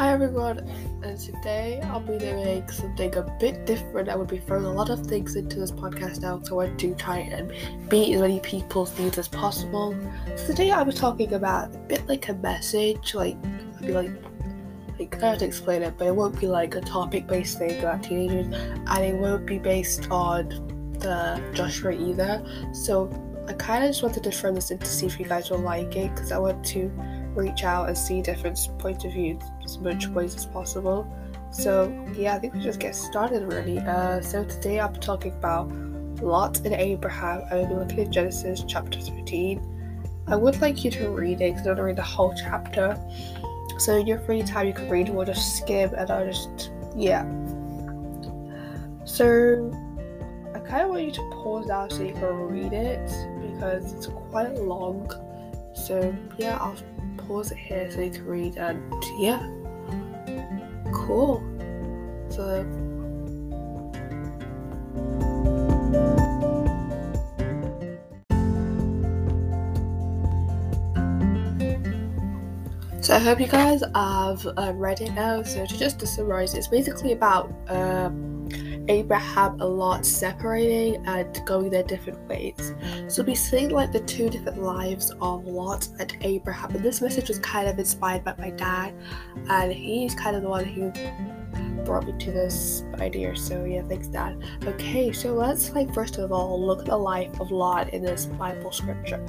Hi everyone, and today I'll be doing something a bit different. I would be throwing a lot of things into this podcast now, so I do try and meet as many people's needs as possible. So today I was talking about a bit like a message, like I'd be like, like I don't have to explain it, but it won't be like a topic-based thing about teenagers, and it won't be based on the Joshua either. So I kind of just wanted to throw this in to see if you guys will like it, because I want to reach out and see different points of view as much ways as possible. So yeah, I think we just get started really. Uh, so today I'm talking about Lot and Abraham. I will be looking at Genesis chapter 13. I would like you to read it because I don't want to read the whole chapter. So in your free time you can read we'll just skim and I'll just yeah. So I kind of want you to pause now so you can read it because it's quite long. So yeah, I'll pause it here so you can read and yeah. Cool. So So I hope you guys have uh, read it now. So to just to summarize, it's basically about um, Abraham and Lot separating and going their different ways. So we see like the two different lives of Lot and Abraham. And this message was kind of inspired by my dad, and he's kind of the one who brought me to this idea. So yeah, thanks dad. Okay, so let's like first of all look at the life of Lot in this Bible scripture.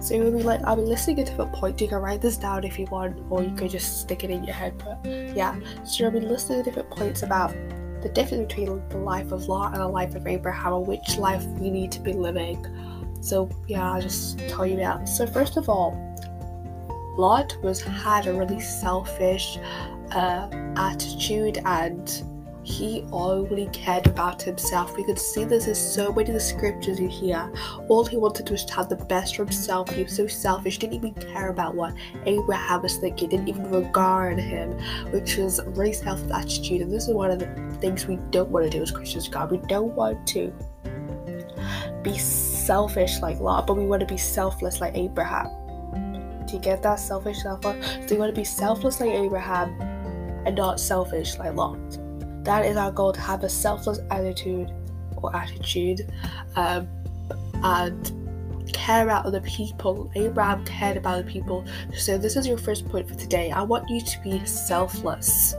So you'll be like, I'll be listening at different points. You can write this down if you want, or you could just stick it in your head. But yeah, so you'll be listening at different points about the difference between the life of Lot and the life of Abraham and which life we need to be living. So yeah, I'll just tell you that. So first of all, Lot was had a really selfish uh, attitude and he only cared about himself. We could see this in so many of the scriptures you hear. All he wanted was to have the best for himself. He was so selfish, didn't even care about what Abraham was thinking, didn't even regard him, which was a really selfish attitude. And this is one of the things we don't want to do as Christians, God. We don't want to be selfish like Lot, but we want to be selfless like Abraham. Do you get that? Selfish, selfless. So you want to be selfless like Abraham and not selfish like Lot. That is our goal to have a selfless attitude or attitude um, and care about other people. Abraham cared about other people. So, this is your first point for today. I want you to be selfless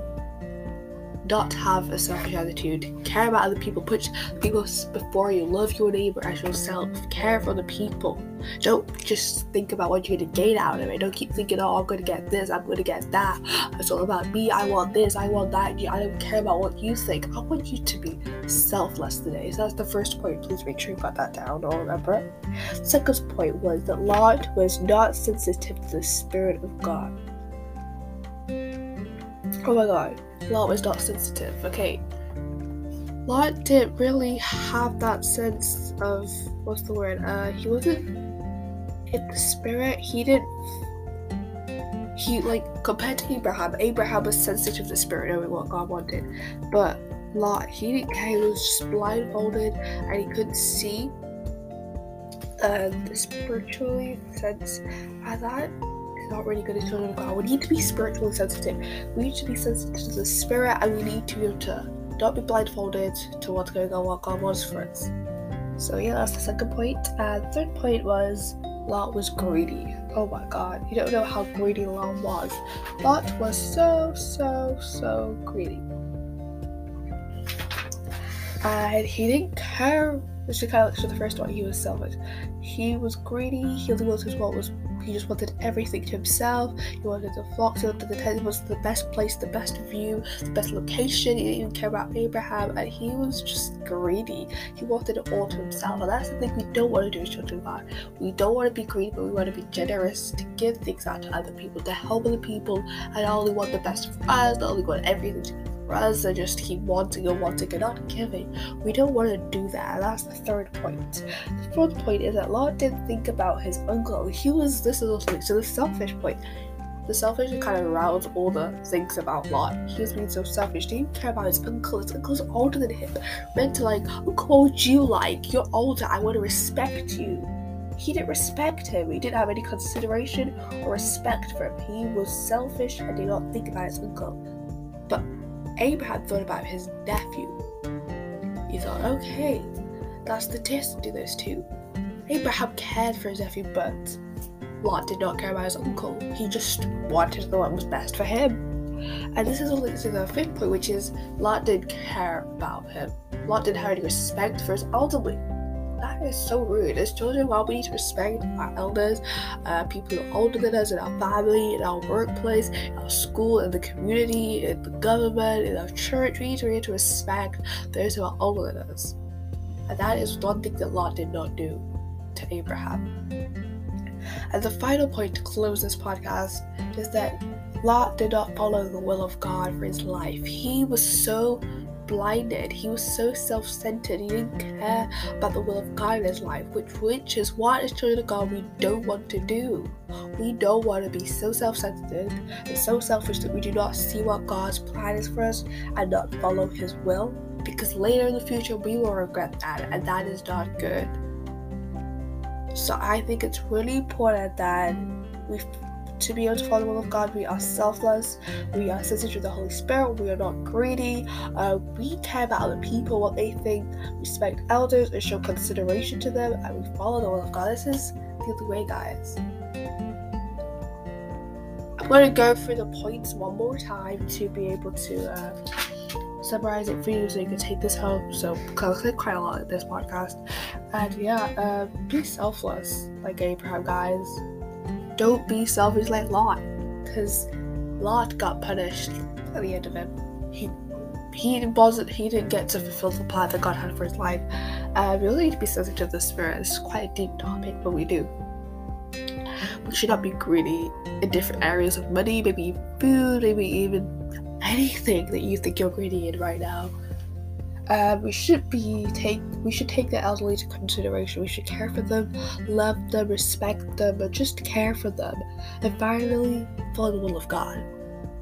not have a selfish attitude. Care about other people. Put people before you. Love your neighbor as yourself. Care for the people. Don't just think about what you're gonna gain out of it. Don't keep thinking, oh, I'm gonna get this. I'm gonna get that. It's all about me. I want this. I want that. I don't care about what you think. I want you to be selfless today. So that's the first point. Please make sure you got that down or remember it. Second point was that Lot was not sensitive to the Spirit of God. Oh my god. Lot was not sensitive. Okay. Lot didn't really have that sense of what's the word? Uh he wasn't in the spirit. He didn't he like compared to Abraham, Abraham was sensitive to the spirit knowing what God wanted. But Lot, he didn't care, he was just blindfolded and he couldn't see uh, the spiritually sense and that not really good at children of God. We need to be spiritually sensitive. We need to be sensitive to the spirit and we need to be able to not be blindfolded to what's going on, what God wants for us. So yeah, that's the second point. And the third point was Lot was greedy. Oh my god, you don't know how greedy Lot was. Lot was so, so, so greedy. And he didn't care which is kind of like the first one. He was selfish. He was greedy. He only wanted what was. He just wanted everything to himself. He wanted the flocks. He wanted the tent. Wanted the best place, the best view, the best location. He didn't even care about Abraham, and he was just greedy. He wanted it all to himself, and that's the thing we don't want to do as children of. We don't want to be greedy, but we want to be generous to give things out to other people, to help other people, and only want the best for us, not only want everything to rather than just keep wanting and wanting and not giving. We don't want to do that. And that's the third point. The fourth point is that Lot didn't think about his uncle. He was this is also so the selfish point. The selfish kind of aroused all the things about Lot. He was being so selfish. Didn't care about his uncle. His uncle's older than him. Meant to like, Uncle, what you like? You're older. I want to respect you. he didn't respect him. He didn't have any consideration or respect for him. He was selfish and did not think about his uncle. Abraham thought about his nephew. He thought, okay, that's the test to do those two. Abraham cared for his nephew, but Lot did not care about his uncle. He just wanted know what was best for him. And this is leads to the fifth point, which is Lot didn't care about him. Lot didn't have any respect for his elderly. That is so rude. As children, while we need to respect our elders, uh, people who are older than us in our family, in our workplace, in our school, in the community, in the government, in our church, we need to, we need to respect those who are older than us. And that is one thing that Lot did not do to Abraham. And the final point to close this podcast is that Lot did not follow the will of God for his life. He was so blinded. He was so self centered. He didn't care about the will of God in his life, which, which is what, as children of God, we don't want to do. We don't want to be so self centered and so selfish that we do not see what God's plan is for us and not follow His will. Because later in the future, we will regret that, and that is not good. So I think it's really important that we to be able to follow the will of God, we are selfless, we are sensitive to the Holy Spirit, we are not greedy, uh, we care about other people, what they think, respect elders, and show consideration to them, and we follow the will of God. This is the only way, guys. I'm going to go through the points one more time to be able to. Uh, summarize it for you so you can take this home. So, because I quite a lot in this podcast. And yeah, uh, be selfless like Abraham, guys. Don't be selfish like Lot, because Lot got punished at the end of it. He he wasn't he didn't get to fulfill the plan that God had for his life. Uh, we really need to be sensitive to the spirit. It's quite a deep topic, but we do. We should not be greedy in different areas of money, maybe food, maybe even anything that you think you're greedy in right now. Uh, we should be take we should take the elderly into consideration. We should care for them, love them, respect them, but just care for them, and finally follow the will of God.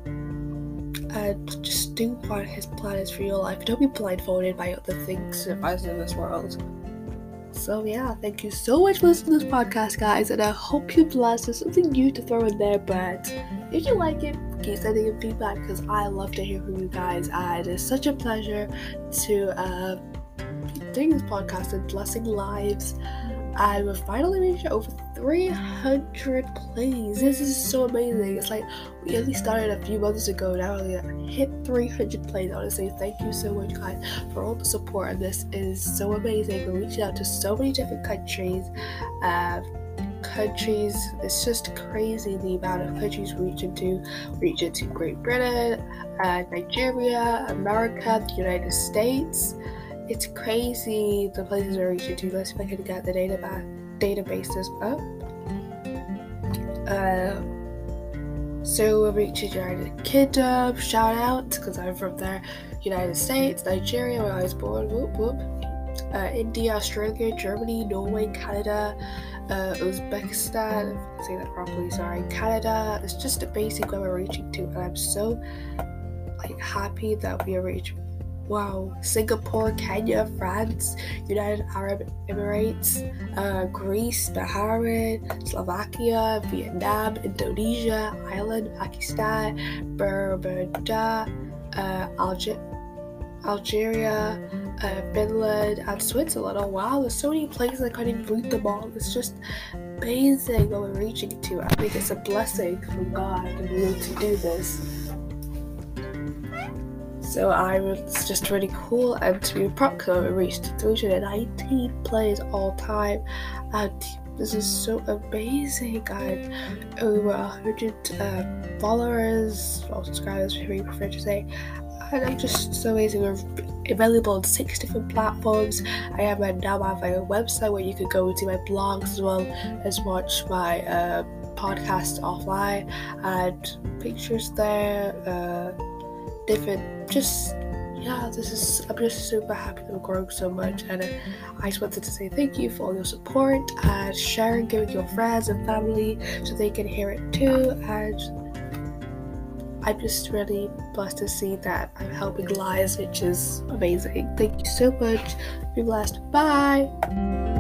And just do what His plan is for your life. Don't be blindfolded by other things that us in this world. So yeah, thank you so much for listening to this podcast, guys, and I hope you blessed. There's something new to throw in there, but if you like it, keep sending in feedback because I love to hear from you guys. And it is such a pleasure to uh, be doing this podcast and blessing lives. And we've finally reached over 300 plays. This is so amazing. It's like we only started a few months ago. And now we hit 300 plays. I want to say thank you so much, guys, for all the support. And this is so amazing. We're reaching out to so many different countries. Uh, countries. It's just crazy the amount of countries we reach into. We reach into Great Britain, uh, Nigeria, America, the United States. It's crazy the places we're reaching to. Let's see if I can get the data back, databases up. Uh, so we're reaching United Kingdom. Shout out because I'm from there. United States, Nigeria, where I was born. Whoop whoop. Uh, India, Australia, Germany, Norway, Canada, uh, Uzbekistan, if I say that properly, sorry, Canada. It's just a basic where we're reaching to, and I'm so like happy that we are reaching. Wow, Singapore, Kenya, France, United Arab Emirates, uh, Greece, Bahrain, Slovakia, Vietnam, Indonesia, Ireland, Pakistan, Bermuda, uh, Algeria. Uh, Finland, and Switzerland. Oh wow, there's so many places I can't even read them all. It's just amazing what we're reaching to. I think it's a blessing from God to be able to do this. So I was just really cool and to be because we reached 319 players all time and this is so amazing. I over 100 uh, followers or subscribers, whatever you prefer to say and I'm just so amazing. We're available on six different platforms. I have my now I have my website where you could go to my blogs as well as watch my uh, podcast offline and pictures there, uh, different just yeah, this is I'm just super happy that we're growing so much, and I just wanted to say thank you for all your support and sharing, giving your friends and family so they can hear it too, and I'm just really blessed to see that I'm helping lives, which is amazing. Thank you so much. Be blessed. Bye.